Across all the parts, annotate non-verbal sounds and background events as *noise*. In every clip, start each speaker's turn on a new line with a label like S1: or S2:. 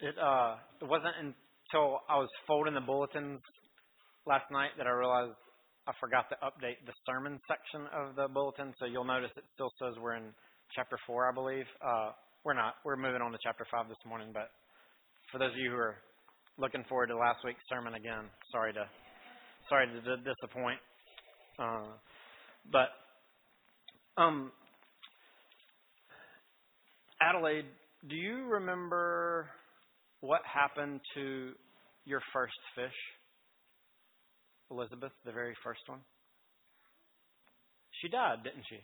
S1: It uh, it wasn't until I was folding the bulletins last night that I realized I forgot to update the sermon section of the bulletin. So you'll notice it still says we're in chapter four, I believe. Uh, we're not. We're moving on to chapter five this morning. But for those of you who are looking forward to last week's sermon again, sorry to sorry to disappoint. Uh, but um, Adelaide, do you remember what happened to your first fish? Elizabeth, the very first one? She died, didn't she?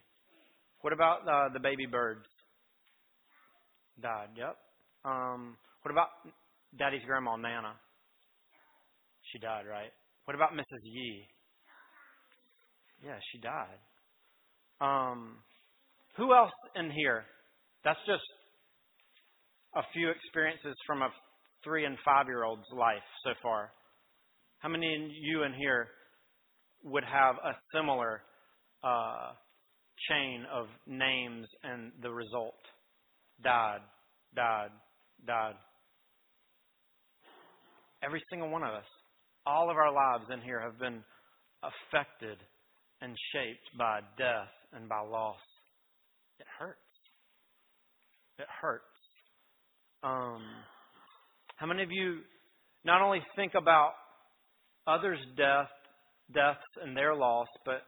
S1: What about uh, the baby birds? Died, yep. Um, what about Daddy's grandma, Nana? She died, right? What about Mrs. Yee? Yeah, she died. Um, who else in here? That's just a few experiences from a three and five year old's life so far. How many of you in here would have a similar uh, chain of names and the result? Died, died, died. Every single one of us, all of our lives in here have been affected and shaped by death and by loss. It hurts. It hurts. Um, how many of you not only think about others' death, deaths and their loss, but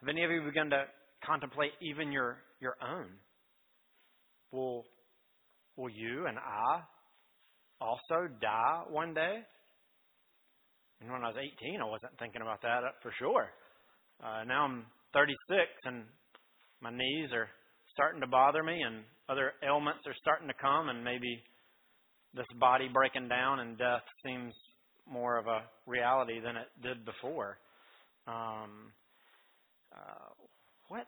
S1: have any of you begun to contemplate even your your own? Will will you and I also die one day? And when I was 18, I wasn't thinking about that for sure. Uh, now I'm 36 and my knees are starting to bother me and other ailments are starting to come and maybe this body breaking down and death seems more of a reality than it did before. Um, uh, what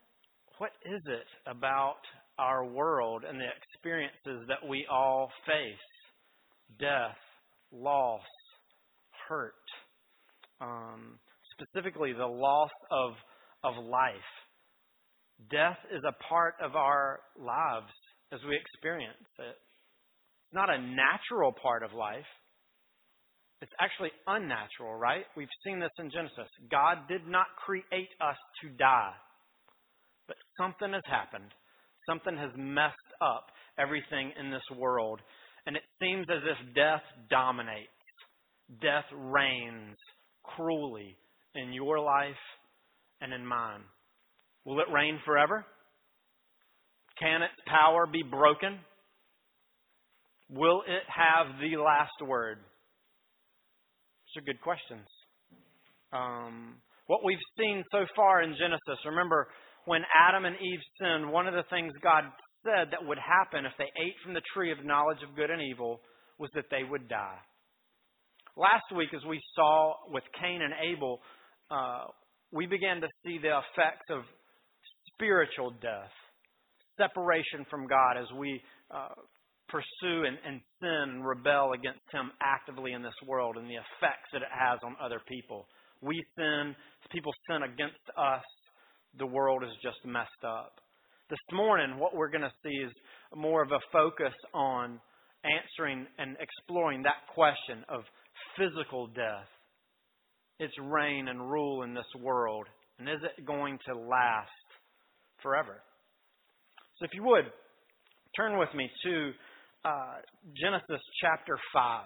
S1: what is it about our world and the experiences that we all face? Death, loss, hurt, um, specifically the loss of of life. Death is a part of our lives as we experience it. It's not a natural part of life. It's actually unnatural, right? We've seen this in Genesis. God did not create us to die. But something has happened. Something has messed up everything in this world. And it seems as if death dominates. Death reigns cruelly in your life and in mine. Will it reign forever? Can its power be broken? Will it have the last word? These are good questions. Um, what we've seen so far in Genesis, remember when Adam and Eve sinned, one of the things God said that would happen if they ate from the tree of knowledge of good and evil was that they would die. Last week, as we saw with Cain and Abel, uh, we began to see the effects of spiritual death, separation from God as we uh, pursue and, and sin and rebel against Him actively in this world and the effects that it has on other people. We sin, people sin against us, the world is just messed up. This morning, what we're going to see is more of a focus on answering and exploring that question of physical death, its reign and rule in this world, and is it going to last forever? So, if you would, turn with me to uh, Genesis chapter 5.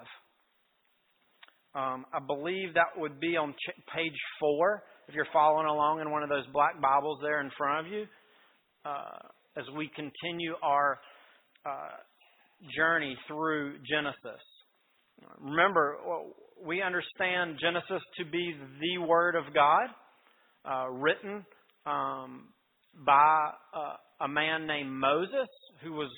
S1: Um, I believe that would be on ch- page 4 if you're following along in one of those black Bibles there in front of you. Uh, as we continue our uh, journey through Genesis. Remember, we understand Genesis to be the Word of God, uh, written um, by uh, a man named Moses, who was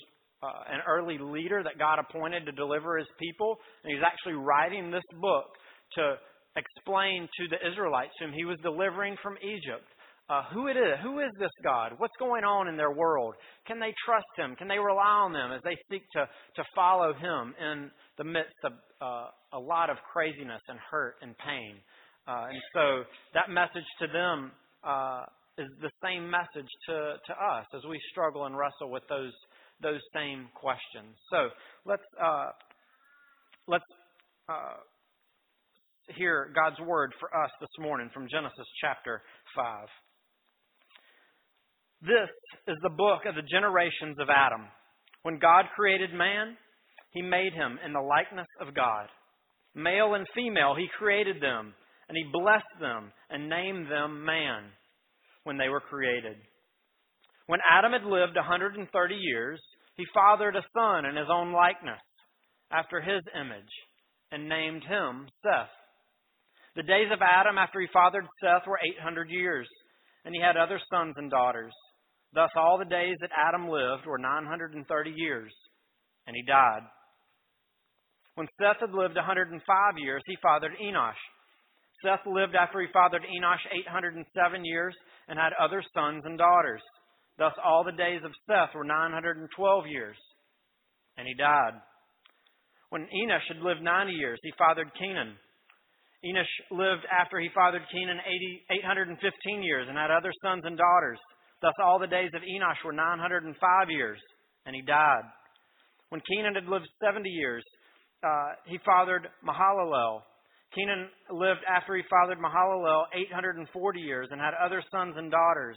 S1: uh, an early leader that God appointed to deliver his people. And he's actually writing this book to explain to the Israelites whom he was delivering from Egypt uh, who it is. Who is this God? What's going on in their world? Can they trust him? Can they rely on Him as they seek to, to follow him in the midst of uh, a lot of craziness and hurt and pain? Uh, and so that message to them uh, is the same message to, to us as we struggle and wrestle with those those same questions. So let's uh, let's uh, hear God's word for us this morning from Genesis chapter 5. This is the book of the generations of Adam. When God created man, he made him in the likeness of God. Male and female, he created them, and he blessed them and named them man when they were created. When Adam had lived a 130 years, he fathered a son in his own likeness, after his image, and named him Seth. The days of Adam after he fathered Seth were 800 years, and he had other sons and daughters. Thus, all the days that Adam lived were 930 years, and he died. When Seth had lived 105 years, he fathered Enosh. Seth lived after he fathered Enosh 807 years and had other sons and daughters. Thus, all the days of Seth were 912 years, and he died. When Enosh had lived 90 years, he fathered Kenan. Enosh lived after he fathered Kenan 80, 815 years and had other sons and daughters. Thus, all the days of Enosh were 905 years, and he died. When Kenan had lived 70 years, uh, he fathered Mahalalel. Kenan lived after he fathered Mahalalel 840 years and had other sons and daughters.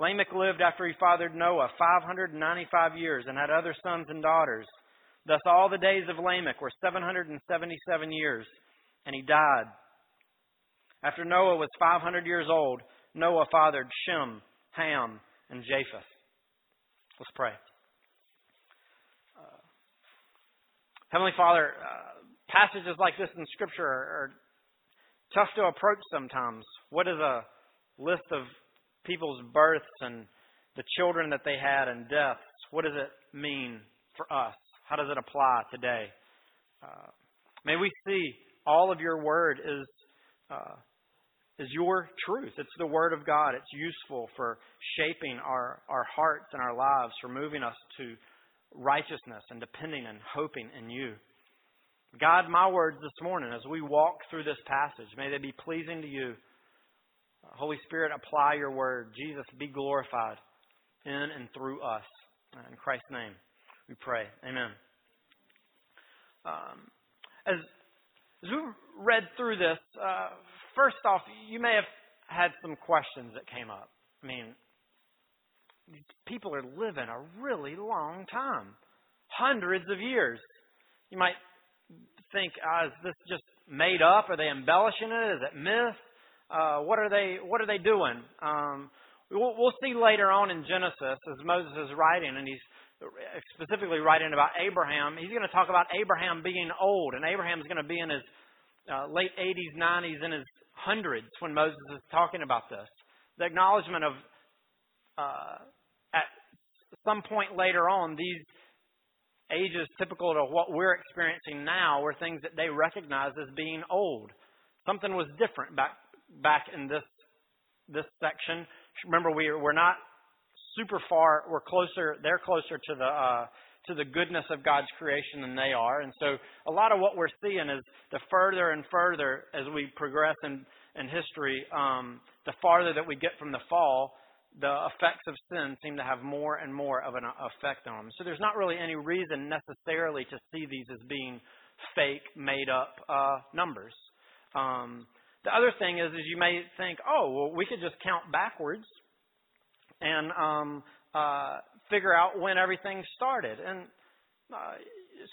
S1: Lamech lived after he fathered Noah 595 years and had other sons and daughters. Thus, all the days of Lamech were 777 years, and he died. After Noah was 500 years old, Noah fathered Shem, Ham, and Japheth. Let's pray. Uh, Heavenly Father, uh, passages like this in Scripture are, are tough to approach sometimes. What is a list of people's births and the children that they had and deaths? What does it mean for us? How does it apply today? Uh, may we see all of your word is uh, is your truth. It's the Word of God. It's useful for shaping our, our hearts and our lives, for moving us to righteousness and depending and hoping in you. God, my words this morning, as we walk through this passage, may they be pleasing to you. Holy Spirit, apply your word. Jesus, be glorified in and through us. In Christ's name, we pray. Amen. Um, as, as we read through this, uh, first off, you may have had some questions that came up. I mean, people are living a really long time, hundreds of years. You might think, uh, is this just made up? Are they embellishing it? Is it myth? Uh, what are they What are they doing? Um, we'll, we'll see later on in Genesis as Moses is writing, and he's specifically writing about Abraham. He's going to talk about Abraham being old, and Abraham's going to be in his uh, late 80s, 90s, in his hundreds when Moses is talking about this. The acknowledgement of uh, at some point later on, these ages typical to what we're experiencing now were things that they recognized as being old. Something was different back back in this this section. Remember, we we're not super far. We're closer. They're closer to the uh, to the goodness of God's creation than they are. And so a lot of what we're seeing is the further and further as we progress in in history, um, the farther that we get from the fall, the effects of sin seem to have more and more of an effect on them. So there's not really any reason necessarily to see these as being fake, made up uh, numbers. Um, the other thing is, is you may think, oh, well, we could just count backwards and um, uh, figure out when everything started. And uh,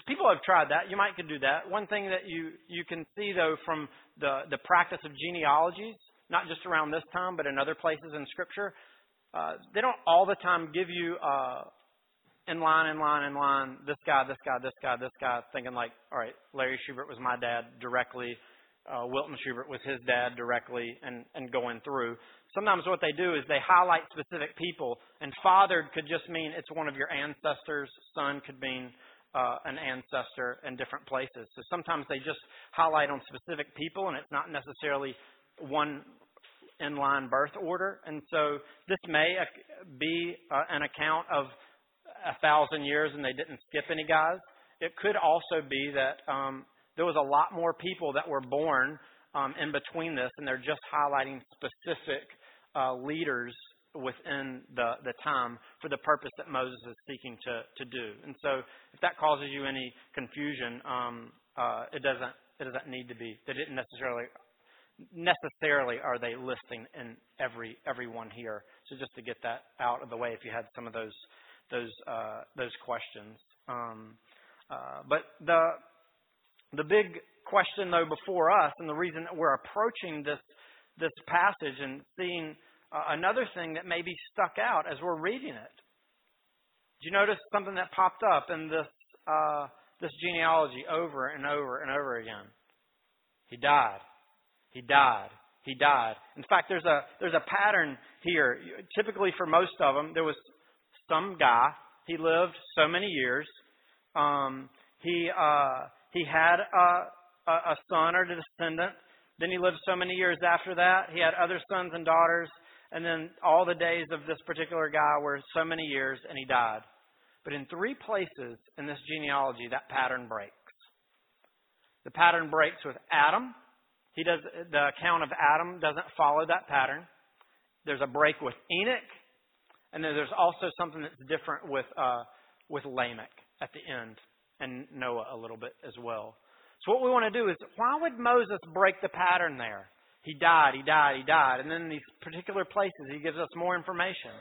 S1: people have tried that. You might could do that. One thing that you you can see though from the the practice of genealogies, not just around this time, but in other places in Scripture, uh, they don't all the time give you uh, in line, in line, in line. This guy, this guy, this guy, this guy, thinking like, all right, Larry Schubert was my dad directly. Uh, Wilton Schubert was his dad directly, and and going through. Sometimes what they do is they highlight specific people, and fathered could just mean it's one of your ancestors. Son could mean uh, an ancestor in different places. So sometimes they just highlight on specific people, and it's not necessarily one in-line birth order. And so this may be uh, an account of a thousand years, and they didn't skip any guys. It could also be that um, there was a lot more people that were born um, in between this, and they're just highlighting specific uh, leaders within the, the time for the purpose that Moses is seeking to, to do. And so if that causes you any confusion, um, uh, it doesn't it doesn't need to be. They didn't necessarily necessarily are they listing in every everyone here. So just to get that out of the way, if you had some of those those uh, those questions. Um, uh, but the the big question though before us, and the reason that we're approaching this this passage and seeing uh, another thing that maybe stuck out as we're reading it. Did you notice something that popped up in this uh, this genealogy over and over and over again? He died. He died. He died. In fact, there's a there's a pattern here. Typically, for most of them, there was some guy. He lived so many years. Um, he uh, he had a, a son or a descendant. Then he lived so many years after that. He had other sons and daughters. And then all the days of this particular guy were so many years, and he died. But in three places in this genealogy, that pattern breaks. The pattern breaks with Adam. He does the account of Adam doesn't follow that pattern. There's a break with Enoch, and then there's also something that's different with uh, with Lamech at the end, and Noah a little bit as well. So what we want to do is, why would Moses break the pattern there? He died, he died, he died. And then in these particular places, he gives us more information.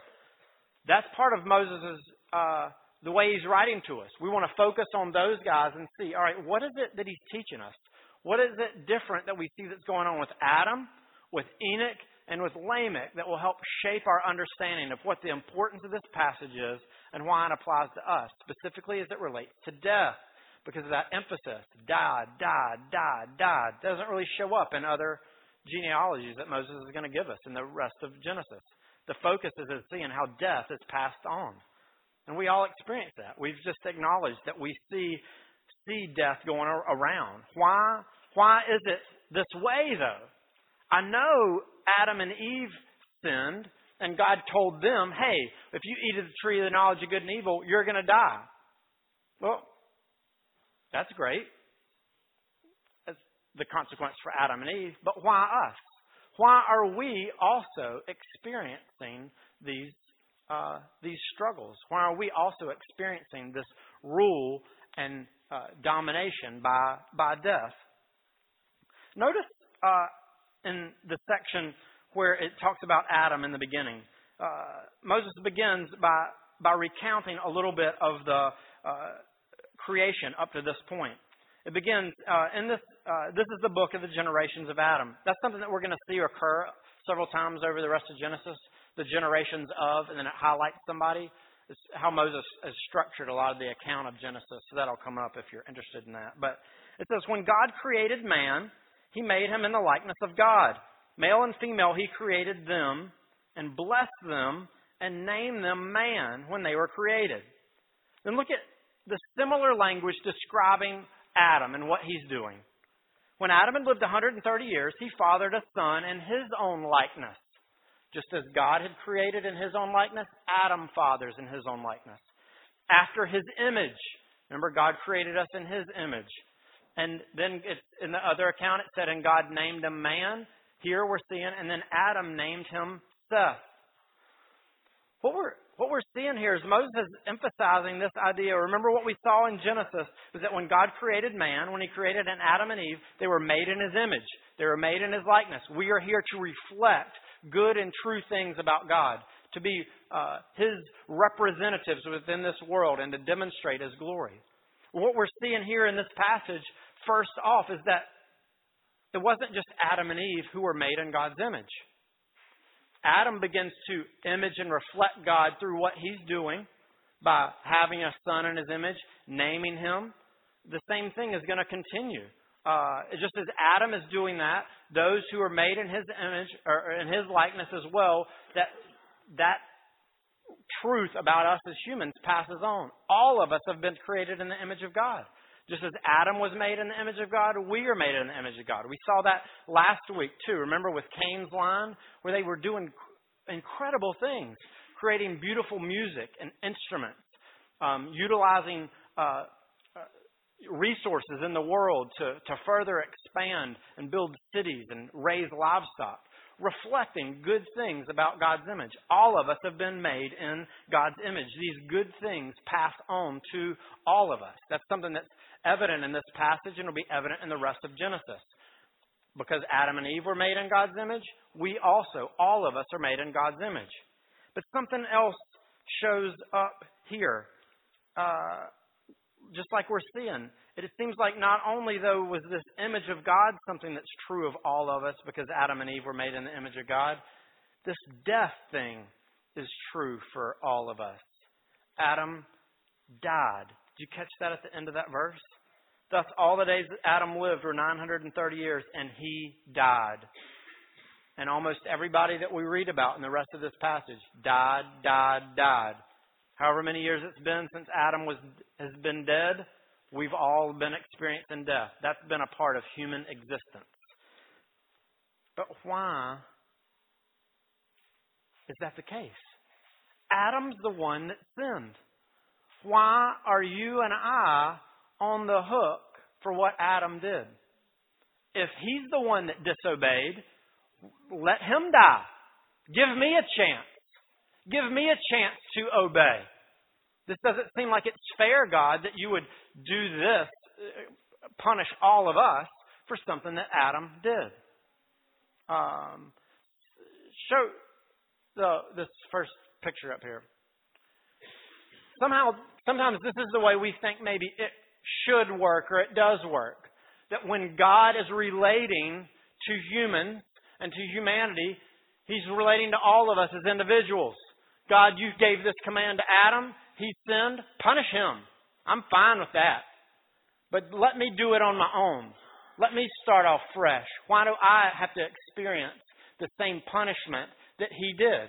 S1: That's part of Moses' uh, the way he's writing to us. We want to focus on those guys and see, all right, what is it that he's teaching us? What is it different that we see that's going on with Adam, with Enoch, and with Lamech that will help shape our understanding of what the importance of this passage is and why it applies to us, specifically as it relates to death? Because of that emphasis, died, died, died, died, doesn't really show up in other genealogies that Moses is going to give us in the rest of Genesis. The focus is in seeing how death is passed on. And we all experience that. We've just acknowledged that we see see death going around. Why why is it this way though? I know Adam and Eve sinned and God told them, "Hey, if you eat of the tree of the knowledge of good and evil, you're going to die." Well, that's great That's the consequence for Adam and Eve, but why us? Why are we also experiencing these uh, these struggles? Why are we also experiencing this rule and uh, domination by by death? Notice uh, in the section where it talks about Adam in the beginning, uh, Moses begins by by recounting a little bit of the uh, creation up to this point. It begins uh, in this. Uh, this is the book of the generations of Adam. That's something that we're going to see occur several times over the rest of Genesis. The generations of, and then it highlights somebody. It's how Moses has structured a lot of the account of Genesis. So that'll come up if you're interested in that. But it says, when God created man, He made him in the likeness of God. Male and female, He created them and blessed them and named them man when they were created. Then look at the similar language describing Adam and what he's doing. When Adam had lived 130 years, he fathered a son in his own likeness. Just as God had created in his own likeness, Adam fathers in his own likeness. After his image. Remember, God created us in his image. And then in the other account, it said, and God named him man. Here we're seeing, and then Adam named him Seth. What we're what we're seeing here is Moses is emphasizing this idea. Remember what we saw in Genesis was that when God created man, when he created an Adam and Eve, they were made in his image. They were made in his likeness. We are here to reflect good and true things about God, to be uh, his representatives within this world and to demonstrate his glory. What we're seeing here in this passage, first off, is that it wasn't just Adam and Eve who were made in God's image. Adam begins to image and reflect God through what he's doing by having a son in his image, naming him. The same thing is going to continue. Uh, just as Adam is doing that, those who are made in his image or in his likeness as well, that that truth about us as humans passes on. All of us have been created in the image of God. Just as Adam was made in the image of God, we are made in the image of God. We saw that last week too. Remember with Cain's line, where they were doing incredible things, creating beautiful music and instruments, um, utilizing uh, uh, resources in the world to, to further expand and build cities and raise livestock, reflecting good things about God's image. All of us have been made in God's image. These good things pass on to all of us. That's something that's evident in this passage and will be evident in the rest of Genesis. Because Adam and Eve were made in God's image, we also, all of us, are made in God's image. But something else shows up here. Uh, just like we're seeing. It seems like not only, though, was this image of God something that's true of all of us because Adam and Eve were made in the image of God, this death thing is true for all of us. Adam died. Did you catch that at the end of that verse? Thus, all the days that Adam lived were 930 years, and he died. And almost everybody that we read about in the rest of this passage died, died, died. However many years it's been since Adam was, has been dead, we've all been experiencing death. That's been a part of human existence. But why is that the case? Adam's the one that sinned. Why are you and I on the hook for what Adam did. If he's the one that disobeyed, let him die. Give me a chance. Give me a chance to obey. This doesn't seem like it's fair, God, that you would do this, punish all of us for something that Adam did. Um, show the this first picture up here. Somehow, sometimes this is the way we think maybe it should work or it does work. That when God is relating to humans and to humanity, He's relating to all of us as individuals. God, you gave this command to Adam. He sinned. Punish him. I'm fine with that. But let me do it on my own. Let me start off fresh. Why do I have to experience the same punishment that he did?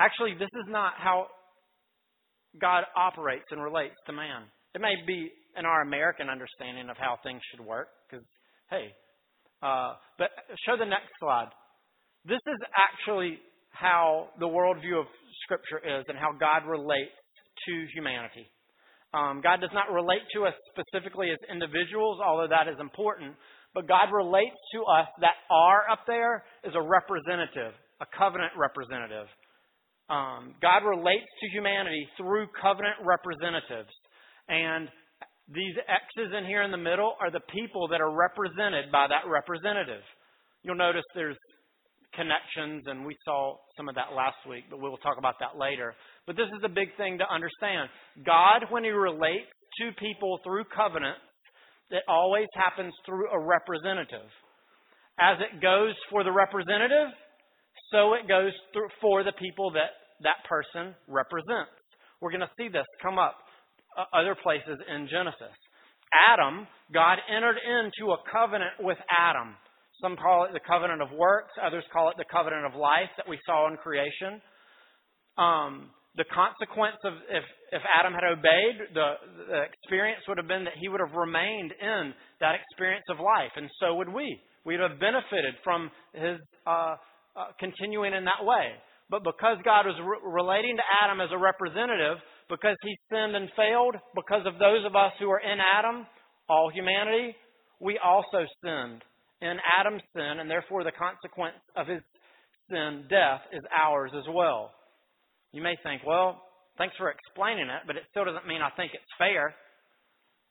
S1: Actually, this is not how God operates and relates to man. It may be in our American understanding of how things should work, because, hey, uh, but show the next slide. This is actually how the worldview of Scripture is and how God relates to humanity. Um, God does not relate to us specifically as individuals, although that is important, but God relates to us that are up there as a representative, a covenant representative. Um, God relates to humanity through covenant representatives. And these X's in here in the middle are the people that are represented by that representative. You'll notice there's connections, and we saw some of that last week, but we'll talk about that later. But this is a big thing to understand. God, when He relates to people through covenant, it always happens through a representative. As it goes for the representative, so it goes through for the people that that person represents. We're going to see this come up uh, other places in Genesis. Adam, God entered into a covenant with Adam. Some call it the covenant of works, others call it the covenant of life that we saw in creation. Um, the consequence of if, if Adam had obeyed, the, the experience would have been that he would have remained in that experience of life, and so would we. We'd have benefited from his uh, uh, continuing in that way. But because God was re- relating to Adam as a representative, because he sinned and failed, because of those of us who are in Adam, all humanity, we also sinned in Adam's sin, and therefore the consequence of his sin, death, is ours as well. You may think, well, thanks for explaining it, but it still doesn't mean I think it's fair.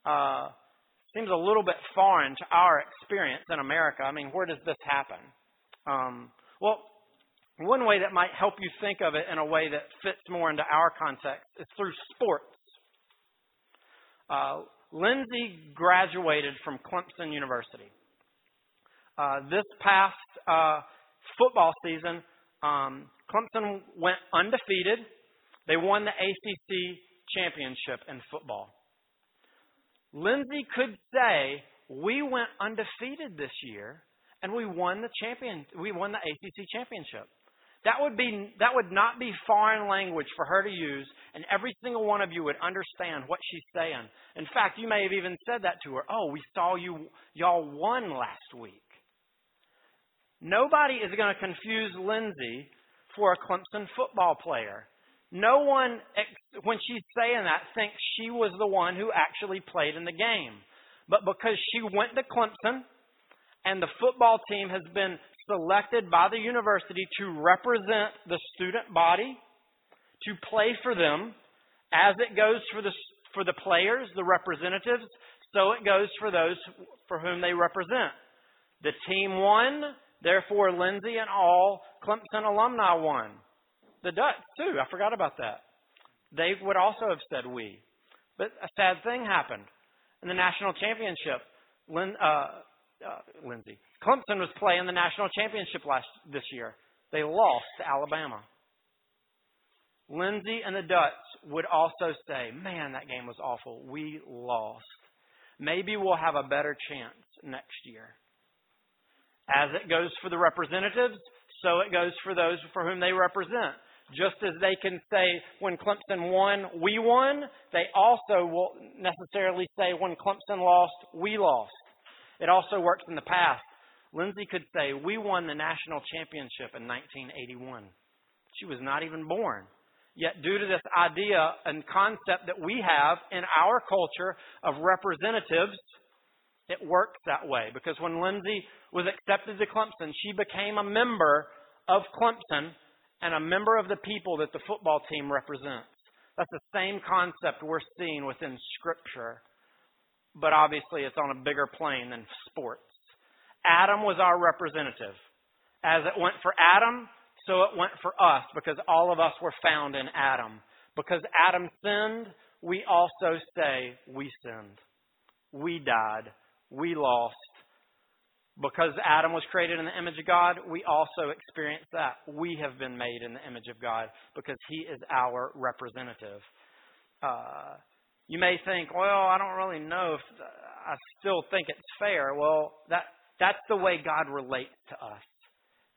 S1: Uh, seems a little bit foreign to our experience in America. I mean, where does this happen? Um, well, one way that might help you think of it in a way that fits more into our context is through sports. Uh, Lindsay graduated from Clemson University. Uh, this past uh, football season, um, Clemson went undefeated. They won the ACC championship in football. Lindsay could say, "We went undefeated this year, and we won the champion. We won the ACC championship." That would be that would not be foreign language for her to use, and every single one of you would understand what she's saying. In fact, you may have even said that to her. Oh, we saw you y'all won last week. Nobody is going to confuse Lindsay for a Clemson football player. No one, when she's saying that, thinks she was the one who actually played in the game. But because she went to Clemson and the football team has been selected by the university to represent the student body, to play for them, as it goes for the, for the players, the representatives, so it goes for those for whom they represent. The team won, therefore Lindsay and all Clemson alumni won. The Dutch, too, I forgot about that. They would also have said we. But a sad thing happened. In the national championship, Lin, uh, uh, Lindsay. Clemson was playing the national championship last this year. They lost to Alabama. Lindsay and the Dutch would also say, "Man, that game was awful. We lost. Maybe we'll have a better chance next year." As it goes for the representatives, so it goes for those for whom they represent. Just as they can say, when Clemson won, we won, they also will necessarily say, when Clemson lost, we lost. It also works in the past. Lindsay could say, We won the national championship in 1981. She was not even born. Yet, due to this idea and concept that we have in our culture of representatives, it works that way. Because when Lindsay was accepted to Clemson, she became a member of Clemson and a member of the people that the football team represents. That's the same concept we're seeing within Scripture but obviously it's on a bigger plane than sports. Adam was our representative. As it went for Adam, so it went for us because all of us were found in Adam. Because Adam sinned, we also say we sinned. We died. We lost. Because Adam was created in the image of God, we also experience that. We have been made in the image of God because He is our representative. Uh, you may think, well, I don't really know if I still think it's fair. Well, that that's the way God relates to us.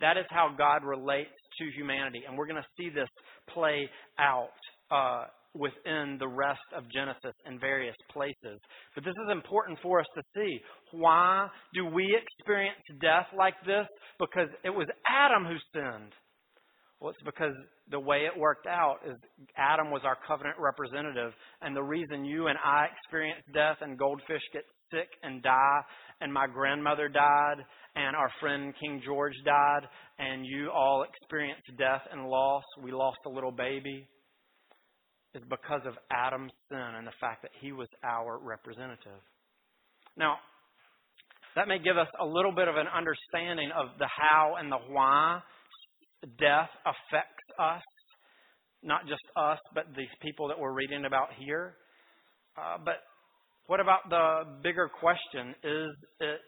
S1: That is how God relates to humanity, and we're going to see this play out uh, within the rest of Genesis in various places. But this is important for us to see. Why do we experience death like this? Because it was Adam who sinned. Well, it's because the way it worked out is Adam was our covenant representative, and the reason you and I experience death and goldfish get sick and die, and my grandmother died, and our friend King George died, and you all experienced death and loss. We lost a little baby. Is because of Adam's sin and the fact that he was our representative. Now, that may give us a little bit of an understanding of the how and the why death affects us, not just us, but these people that we're reading about here. Uh, but what about the bigger question? Is it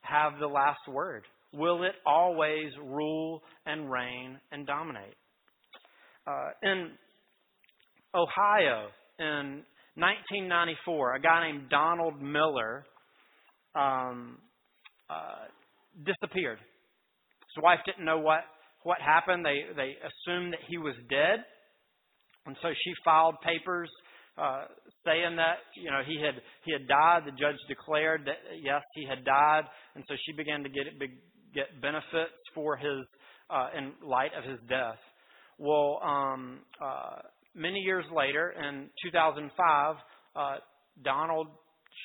S1: have the last word? Will it always rule and reign and dominate? Uh, in Ohio, in 1994, a guy named Donald Miller um, uh, disappeared. His wife didn't know what, what happened. They, they assumed that he was dead. And so she filed papers uh, saying that you know he had he had died. The judge declared that yes he had died, and so she began to get get benefits for his uh, in light of his death. Well, um, uh, many years later, in 2005, uh, Donald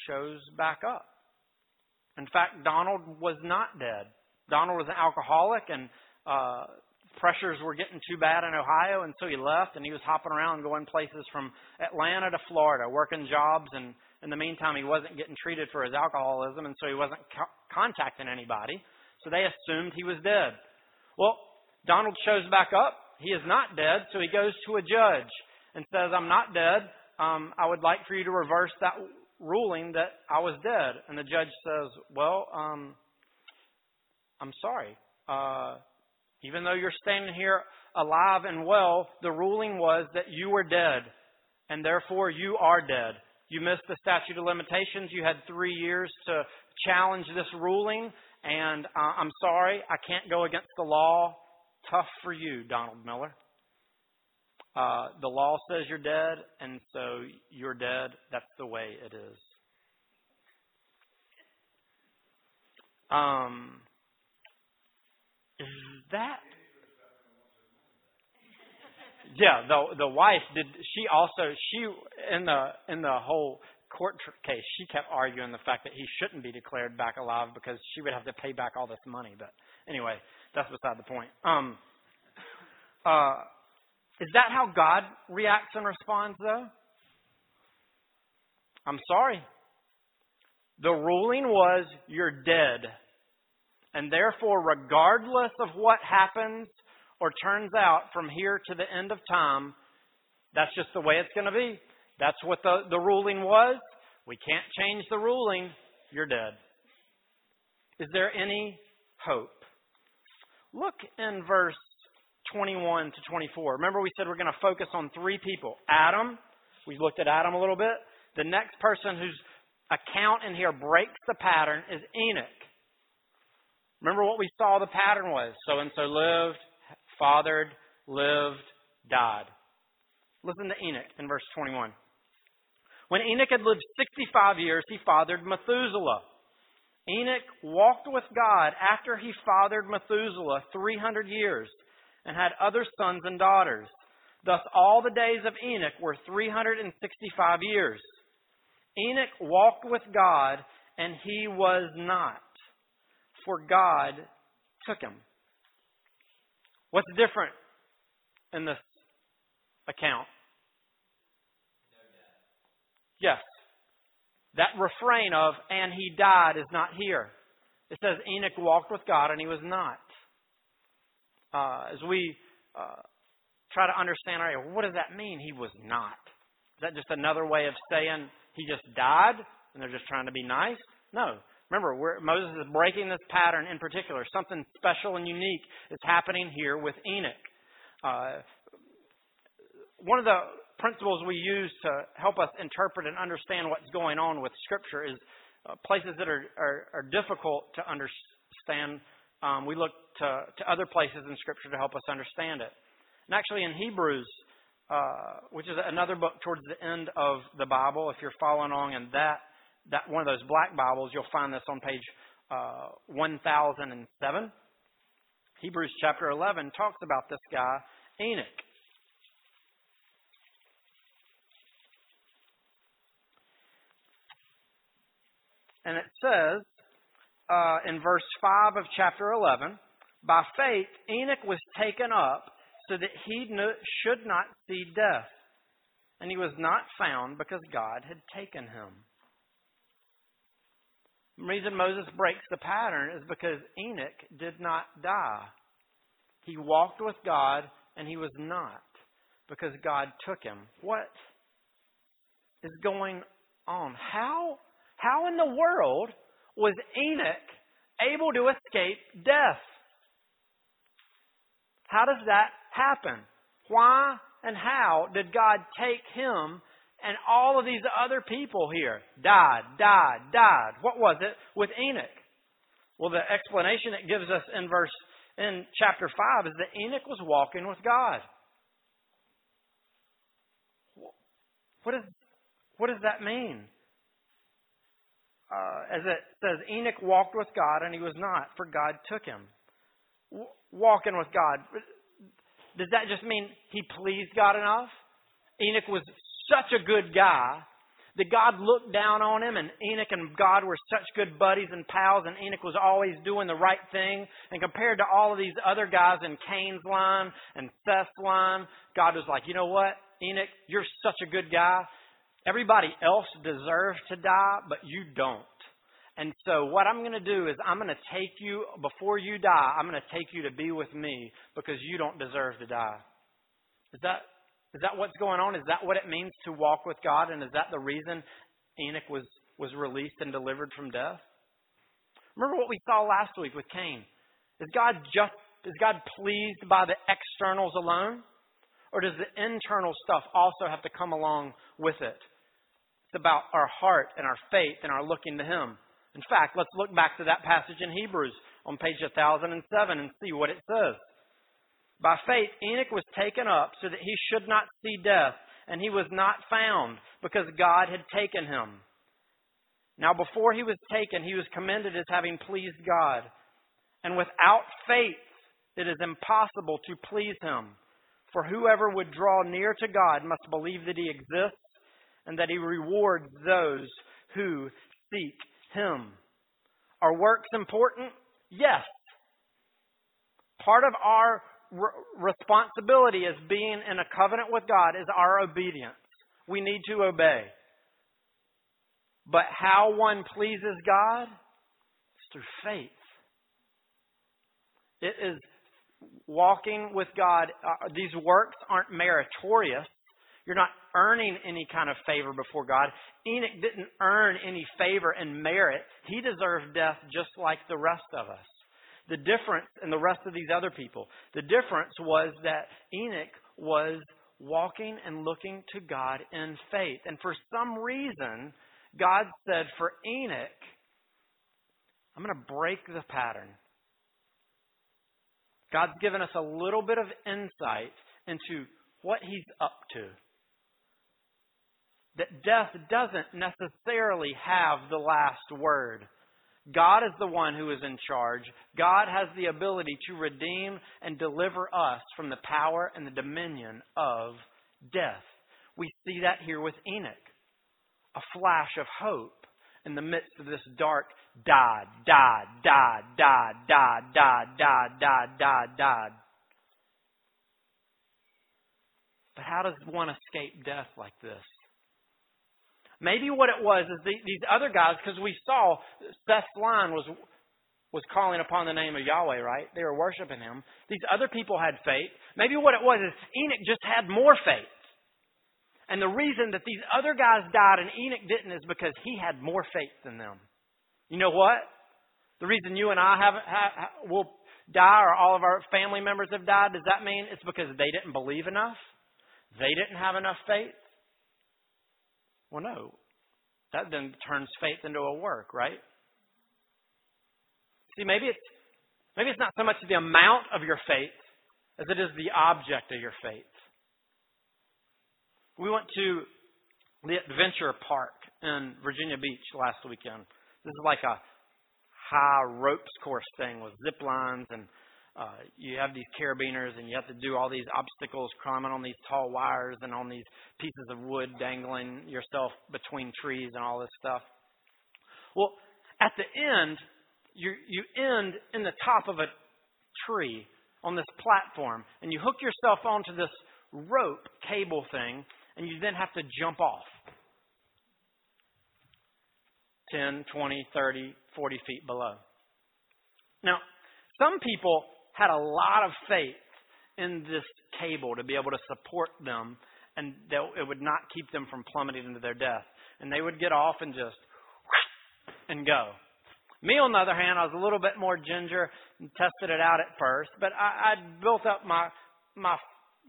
S1: shows back up In fact, Donald was not dead. Donald was an alcoholic, and uh, pressures were getting too bad in Ohio, and so he left, and he was hopping around going places from Atlanta to Florida, working jobs, and in the meantime, he wasn't getting treated for his alcoholism, and so he wasn't co- contacting anybody. So they assumed he was dead. Well, Donald shows back up. He is not dead, so he goes to a judge and says, I'm not dead. Um, I would like for you to reverse that ruling that I was dead. And the judge says, Well, um, I'm sorry. Uh, even though you're standing here alive and well, the ruling was that you were dead, and therefore you are dead. You missed the statute of limitations. You had three years to challenge this ruling, and uh, I'm sorry, I can't go against the law. Tough for you, Donald Miller. Uh, the law says you're dead, and so you're dead. That's the way it is. Um, is that? Yeah, the the wife did. She also she in the in the whole court case she kept arguing the fact that he shouldn't be declared back alive because she would have to pay back all this money. But anyway, that's beside the point. Um, uh, is that how God reacts and responds, though? I'm sorry. The ruling was you're dead. And therefore, regardless of what happens or turns out from here to the end of time, that's just the way it's going to be. That's what the, the ruling was. We can't change the ruling. You're dead. Is there any hope? Look in verse 21 to 24. Remember, we said we're going to focus on three people Adam. We looked at Adam a little bit. The next person whose account in here breaks the pattern is Enoch. Remember what we saw the pattern was so and so lived, fathered, lived, died. Listen to Enoch in verse 21. When Enoch had lived 65 years, he fathered Methuselah. Enoch walked with God after he fathered Methuselah 300 years and had other sons and daughters. Thus, all the days of Enoch were 365 years. Enoch walked with God, and he was not, for God took him. What's different in this account? Yes. That refrain of, and he died, is not here. It says Enoch walked with God, and he was not uh, as we uh, try to understand, what does that mean? He was not. Is that just another way of saying he just died and they're just trying to be nice? No. Remember, Moses is breaking this pattern in particular. Something special and unique is happening here with Enoch. Uh, one of the principles we use to help us interpret and understand what's going on with Scripture is uh, places that are, are, are difficult to understand um, we look to, to other places in Scripture to help us understand it. And actually, in Hebrews, uh, which is another book towards the end of the Bible, if you're following along in that, that one of those black Bibles, you'll find this on page uh, 1007. Hebrews chapter 11 talks about this guy, Enoch. And it says, uh, in verse 5 of chapter 11, by faith, Enoch was taken up so that he should not see death. And he was not found because God had taken him. The reason Moses breaks the pattern is because Enoch did not die. He walked with God and he was not because God took him. What is going on? How, how in the world was Enoch able to escape death? How does that happen? Why and how did God take him and all of these other people here? Died, died, died. What was it with Enoch? Well, the explanation it gives us in verse in chapter 5 is that Enoch was walking with God. What, is, what does that mean? Uh, as it says, Enoch walked with God and he was not, for God took him. W- walking with God. Does that just mean he pleased God enough? Enoch was such a good guy That God looked down on him, and Enoch and God were such good buddies and pals, and Enoch was always doing the right thing. And compared to all of these other guys in Cain's line and Seth's line, God was like, you know what, Enoch, you're such a good guy. Everybody else deserves to die, but you don't. And so what I'm going to do is I'm going to take you, before you die, I'm going to take you to be with me because you don't deserve to die. Is that, is that what's going on? Is that what it means to walk with God? And is that the reason Enoch was, was released and delivered from death? Remember what we saw last week with Cain. Is God just, is God pleased by the externals alone? Or does the internal stuff also have to come along with it? It's about our heart and our faith and our looking to Him. In fact, let's look back to that passage in Hebrews on page 1007 and see what it says. By faith, Enoch was taken up so that he should not see death, and he was not found because God had taken him. Now, before he was taken, he was commended as having pleased God. And without faith, it is impossible to please him. For whoever would draw near to God must believe that he exists and that he rewards those who seek him. Are works important? Yes. Part of our re- responsibility as being in a covenant with God is our obedience. We need to obey. But how one pleases God is through faith. It is walking with God. Uh, these works aren't meritorious. You're not earning any kind of favor before God. Enoch didn't earn any favor and merit. He deserved death just like the rest of us. The difference, and the rest of these other people, the difference was that Enoch was walking and looking to God in faith. And for some reason, God said, for Enoch, I'm going to break the pattern. God's given us a little bit of insight into what he's up to that death doesn't necessarily have the last word. God is the one who is in charge. God has the ability to redeem and deliver us from the power and the dominion of death. We see that here with Enoch. A flash of hope in the midst of this dark, died, died, died, died, died, died, died, died, died, died. But how does one escape death like this? Maybe what it was is the, these other guys, because we saw Seth's line was was calling upon the name of Yahweh, right? They were worshiping him. These other people had faith. Maybe what it was is Enoch just had more faith. And the reason that these other guys died and Enoch didn't is because he had more faith than them. You know what? The reason you and I haven't ha, will die or all of our family members have died, does that mean it's because they didn't believe enough? They didn't have enough faith? Well, no. That then turns faith into a work, right? See, maybe it's maybe it's not so much the amount of your faith as it is the object of your faith. We went to the Adventure Park in Virginia Beach last weekend. This is like a high ropes course thing with zip lines and uh, you have these carabiners and you have to do all these obstacles climbing on these tall wires and on these pieces of wood dangling yourself between trees and all this stuff. Well, at the end, you, you end in the top of a tree on this platform and you hook yourself onto this rope cable thing and you then have to jump off 10, 20, 30, 40 feet below. Now, some people had a lot of faith in this cable to be able to support them and that it would not keep them from plummeting into their death. And they would get off and just *laughs* and go. Me, on the other hand, I was a little bit more ginger and tested it out at first, but I, I built up my my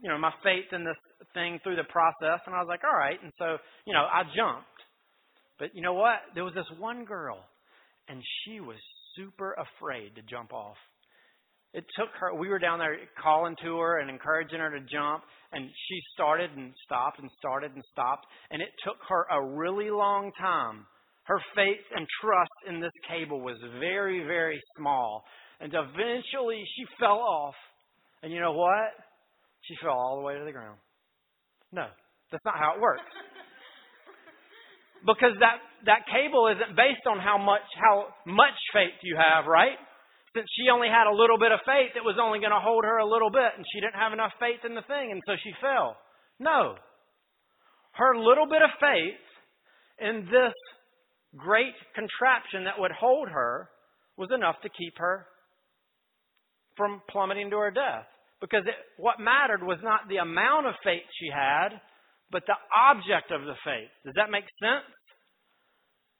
S1: you know my faith in this thing through the process, and I was like, all right. And so you know I jumped, but you know what? There was this one girl, and she was super afraid to jump off. It took her, we were down there calling to her and encouraging her to jump, and she started and stopped and started and stopped, and it took her a really long time. Her faith and trust in this cable was very, very small. And eventually she fell off. And you know what? She fell all the way to the ground. No, that's not how it works. *laughs* Because that, that cable isn't based on how much, how much faith you have, right? Since she only had a little bit of faith, it was only going to hold her a little bit, and she didn't have enough faith in the thing, and so she fell. No. Her little bit of faith in this great contraption that would hold her was enough to keep her from plummeting to her death. Because it, what mattered was not the amount of faith she had, but the object of the faith. Does that make sense?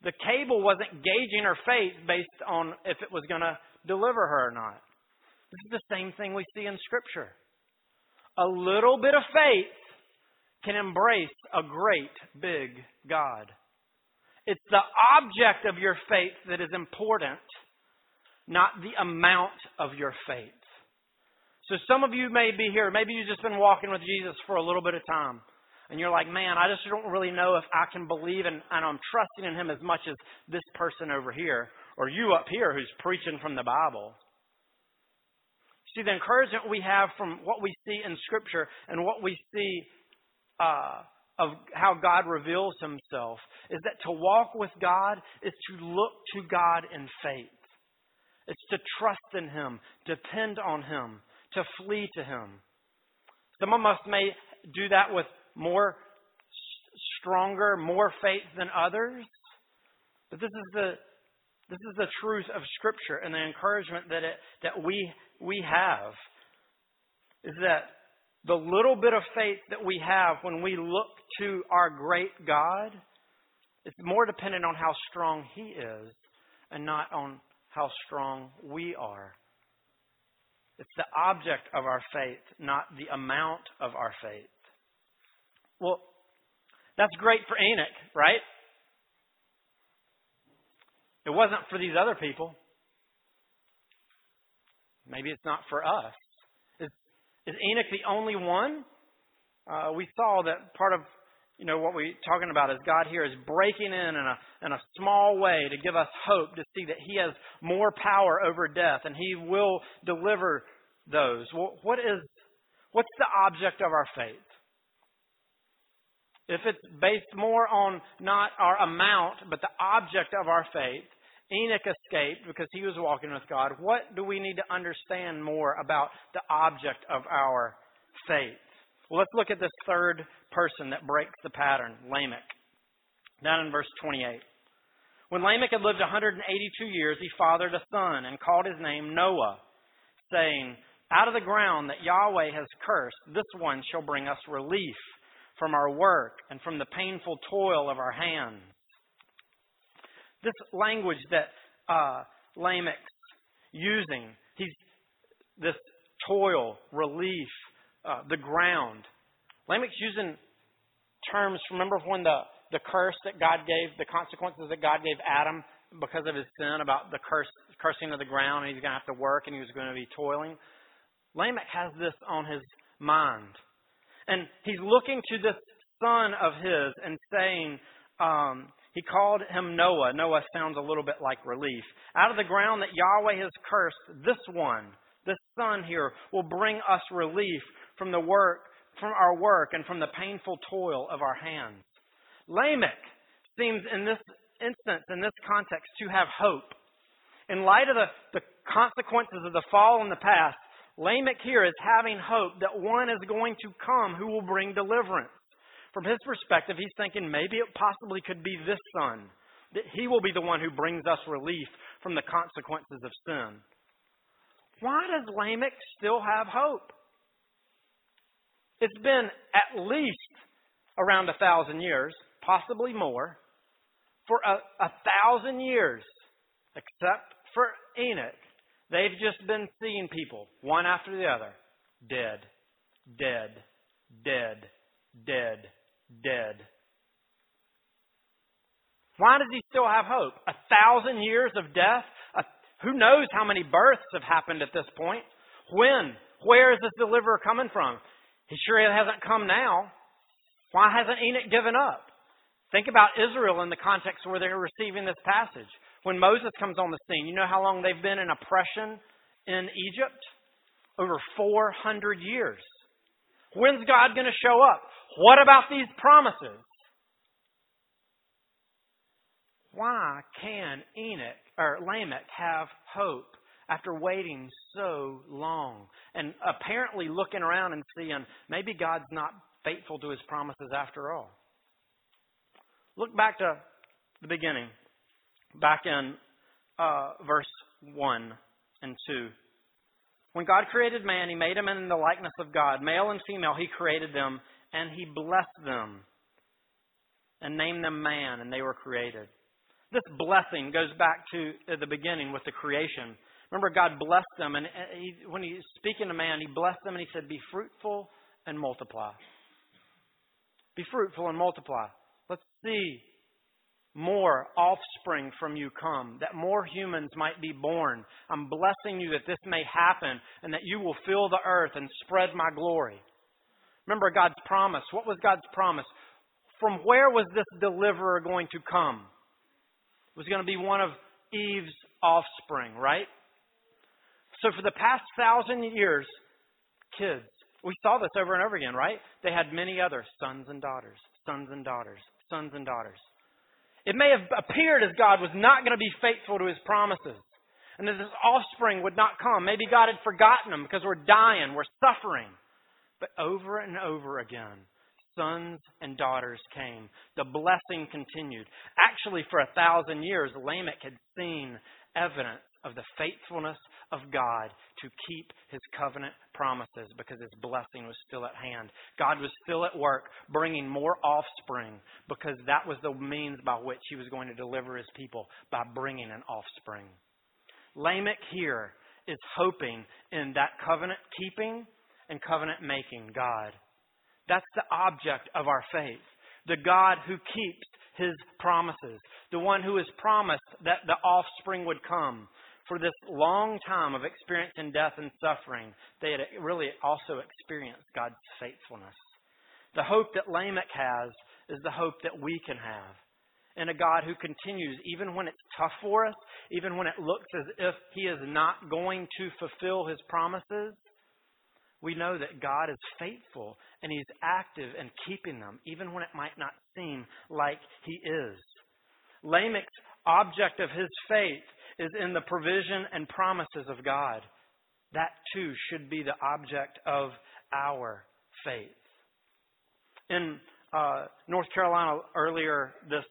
S1: The cable wasn't gauging her faith based on if it was going to deliver her or not. This is the same thing we see in Scripture. A little bit of faith can embrace a great big God. It's the object of your faith that is important, not the amount of your faith. So some of you may be here, maybe you've just been walking with Jesus for a little bit of time. And you're like, man, I just don't really know if I can believe and, and I'm trusting in him as much as this person over here or you up here who's preaching from the Bible. See, the encouragement we have from what we see in Scripture and what we see uh, of how God reveals Himself is that to walk with God is to look to God in faith. It's to trust in Him, depend on Him, to flee to Him. Some of us may do that with more stronger, more faith than others. But this is the this is the truth of Scripture and the encouragement that it that we we have is that the little bit of faith that we have when we look to our great God, is more dependent on how strong He is and not on how strong we are. It's the object of our faith, not the amount of our faith. Well, that's great for Enoch, right? It wasn't for these other people. Maybe it's not for us. Is Enoch the only one? Uh, we saw that part of you know what we're talking about is God here is breaking in in a in a small way to give us hope to see that He has more power over death and He will deliver those. What is what's the object of our faith? If it's based more on not our amount but the object of our faith, Enoch escaped because he was walking with God. What do we need to understand more about the object of our faith? Well, let's look at this third person that breaks the pattern, Lamech. Down in verse 28. When Lamech had lived 182 years, he fathered a son and called his name Noah, saying, Out of the ground that Yahweh has cursed, this one shall bring us relief from our work and from the painful toil of our hands. This language that uh, Lamech's using, he's this toil, relief, uh, the ground. Lamech's using terms. Remember when the the curse that God gave, the consequences that God gave Adam because of his sin about the curse, cursing of the ground, and he's going to have to work and he was going to be toiling. Lamech has this on his mind, and he's looking to this son of his and saying, um, he called him Noah. Noah sounds a little bit like relief. Out of the ground that Yahweh has cursed, this one, this son here, will bring us relief from the work, from our work and from the painful toil of our hands. Lamech seems in this instance, in this context, to have hope. In light of the, the consequences of the fall in the past, Lamech here is having hope that one is going to come who will bring deliverance. From his perspective, he's thinking maybe it possibly could be this son. That he will be the one who brings us relief from the consequences of sin. Why does Lamech still have hope? It's been at least around a thousand years, possibly more, for a, a thousand years, except for Enoch. They've just been seeing people, one after the other, dead, dead, dead, dead, dead. Why does he still have hope? A thousand years of death? A, who knows how many births have happened at this point? When? Where is this deliverer coming from? He sure hasn't come now. Why hasn't Enoch given up? Think about Israel in the context where they're receiving this passage. When Moses comes on the scene, you know how long they've been in oppression in Egypt? Over 400 years. When's God going to show up? What about these promises? why can Enoch or Lamech have hope after waiting so long and apparently looking around and seeing maybe God's not faithful to his promises after all? Look back to the beginning, back in uh, verse 1 and 2. When God created man, he made him in the likeness of God. Male and female, he created them, and he blessed them and named them man, and they were created. This blessing goes back to the beginning with the creation. Remember, God blessed them, and uh, he, when He's speaking to man, He blessed them, and He said, Be fruitful and multiply. Be fruitful and multiply. Let's see more offspring from you come, that more humans might be born. I'm blessing you that this may happen and that you will fill the earth and spread my glory. Remember God's promise. What was God's promise? From where was this deliverer going to come? It was going to be one of Eve's offspring, right? So for the past thousand years, kids, we saw this over and over again, right? They had many other sons and daughters, sons and daughters, sons and daughters. It may have appeared as God was not going to be faithful to his promises and that his offspring would not come. Maybe God had forgotten them because we're dying, we're suffering. But over and over again, sons and daughters came. The blessing continued. Actually, for a thousand years, Lamech had seen evidence of the faithfulness of God to keep his covenant promises because his blessing was still at hand. God was still at work bringing more offspring because that was the means by which he was going to deliver his people by bringing an offspring. Lamech here is hoping in that covenant keeping and covenant making God. That's the object of our faith. The God who keeps his promises. The one who has promised that the offspring would come for this long time of experiencing death and suffering, they had really also experienced God's faithfulness. The hope that Lamech has is the hope that we can have. And a God who continues, even when it's tough for us, even when it looks as if He is not going to fulfill His promises, we know that God is faithful and He's active in keeping them, even when it might not seem like He is. Lamech's object of his faith is in the provision and promises of God. That too should be the object of our faith. In uh, North Carolina earlier this,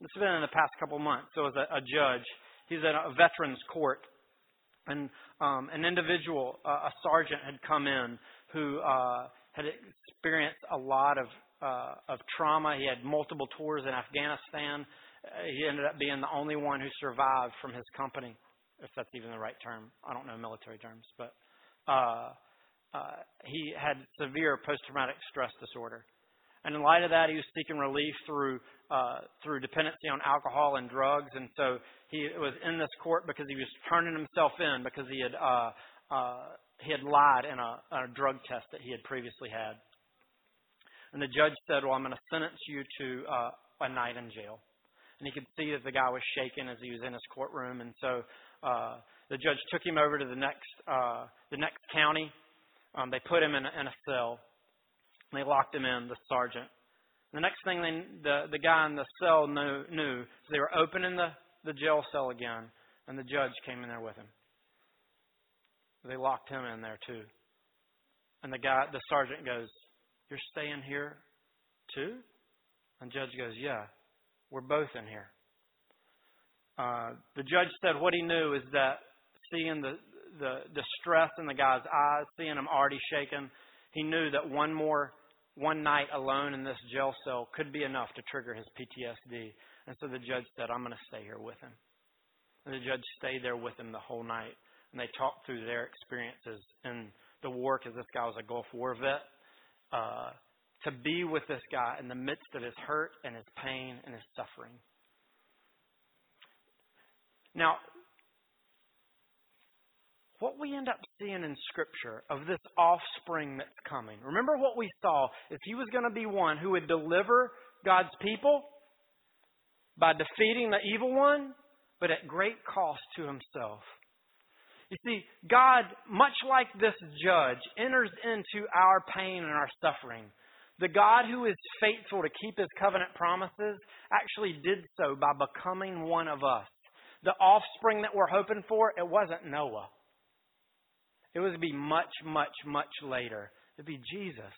S1: this has been in the past couple months. so as a, a judge. He's in a veterans court, and um, an individual, uh, a sergeant, had come in who uh, had experienced a lot of uh, of trauma. He had multiple tours in Afghanistan he ended up being the only one who survived from his company, if that's even the right term. I don't know military terms, but uh, uh, he had severe post-traumatic stress disorder. And in light of that, he was seeking relief through uh, through dependency on alcohol and drugs. And so he was in this court because he was turning himself in because he had uh, uh, he had lied in a, a drug test that he had previously had. And the judge said, "Well, I'm going to sentence you to uh, a night in jail." and he could see that the guy was shaking as he was in his courtroom. And so uh, the judge took him over to the next uh, the next county. Um, they put him in a, in a cell. And they locked him in, the sergeant. The next thing they, the the guy in the cell knew, knew so they were opening the the jail cell again, and the judge came in there with him. They locked him in there too. And the guy, the sergeant goes, "You're staying here too?" And the judge goes, "Yeah." We're both in here. Uh, the judge said what he knew is that seeing the, the distress in the guy's eyes, seeing him already shaken, he knew that one more one night alone in this jail cell could be enough to trigger his PTSD. And so the judge said, I'm going to stay here with him. And the judge stayed there with him the whole night. And they talked through their experiences in the war because this guy was a Gulf War vet. Uh, to be with this guy in the midst of his hurt and his pain and his suffering. Now, what we end up seeing in Scripture of this offspring that's coming, remember what we saw is he was going to be one who would deliver God's people by defeating the evil one, but at great cost to himself. You see, God, much like this judge, enters into our pain and our suffering The God who is faithful to keep his covenant promises actually did so by becoming one of us. The offspring that we're hoping for, it wasn't Noah. It was to be much, much, much later. It'd be Jesus.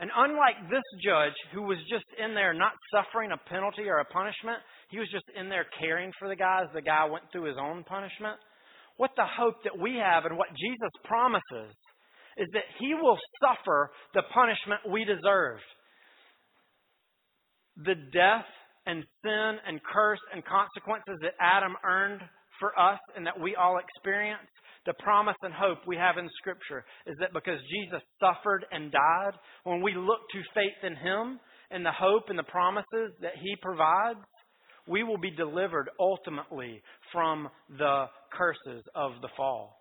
S1: And unlike this judge who was just in there not suffering a penalty or a punishment, he was just in there caring for the guys. The guy went through his own punishment. What the hope that we have and what Jesus promises is that he will suffer the punishment we deserve. The death and sin and curse and consequences that Adam earned for us and that we all experience, the promise and hope we have in Scripture is that because Jesus suffered and died, when we look to faith in Him and the hope and the promises that He provides, we will be delivered ultimately from the curses of the fall.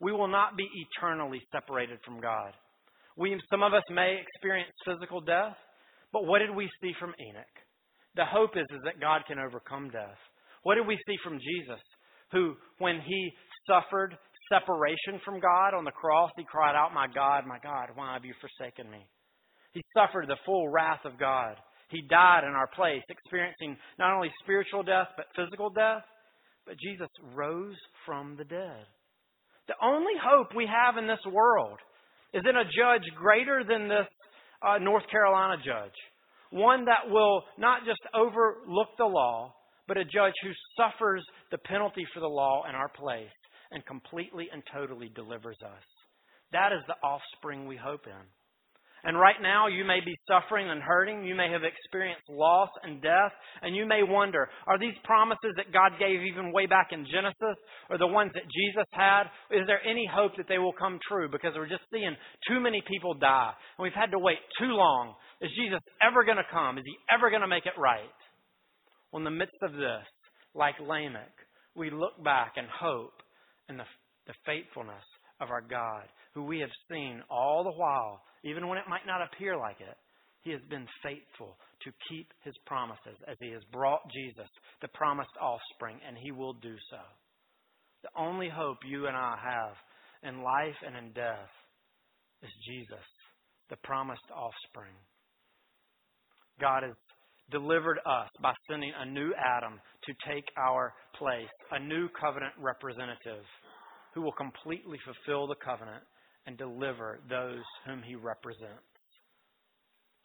S1: We will not be eternally separated from God. We, some of us may experience physical death, but what did we see from Enoch? The hope is, is that God can overcome death. What did we see from Jesus? Who, when he suffered separation from God on the cross, he cried out, My God, my God, why have you forsaken me? He suffered the full wrath of God. He died in our place, experiencing not only spiritual death, but physical death. But Jesus rose from the dead. The only hope we have in this world is in a judge greater than this uh, North Carolina judge. One that will not just overlook the law, but a judge who suffers the penalty for the law in our place and completely and totally delivers us. That is the offspring we hope in. And right now, you may be suffering and hurting. You may have experienced loss and death. And you may wonder are these promises that God gave even way back in Genesis or the ones that Jesus had? Is there any hope that they will come true? Because we're just seeing too many people die. And we've had to wait too long. Is Jesus ever going to come? Is he ever going to make it right? Well, in the midst of this, like Lamech, we look back and hope in the, the faithfulness of our God, who we have seen all the while even when it might not appear like it. He has been faithful to keep his promises as he has brought Jesus, the promised offspring, and he will do so. The only hope you and I have in life and in death is Jesus, the promised offspring. God has delivered us by sending a new Adam to take our place, a new covenant representative who will completely fulfill the covenant and deliver those whom he represents.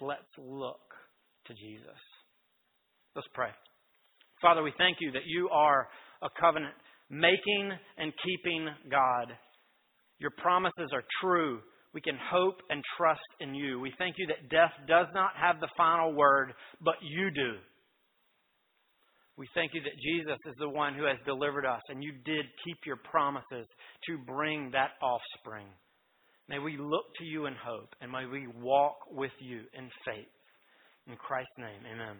S1: Let's look to Jesus. Let's pray. Father, we thank you that you are a covenant making and keeping God. Your promises are true. We can hope and trust in you. We thank you that death does not have the final word, but you do. We thank you that Jesus is the one who has delivered us, and you did keep your promises to bring that offspring. May we look to you in hope, and may we walk with you in faith. In Christ's name, amen.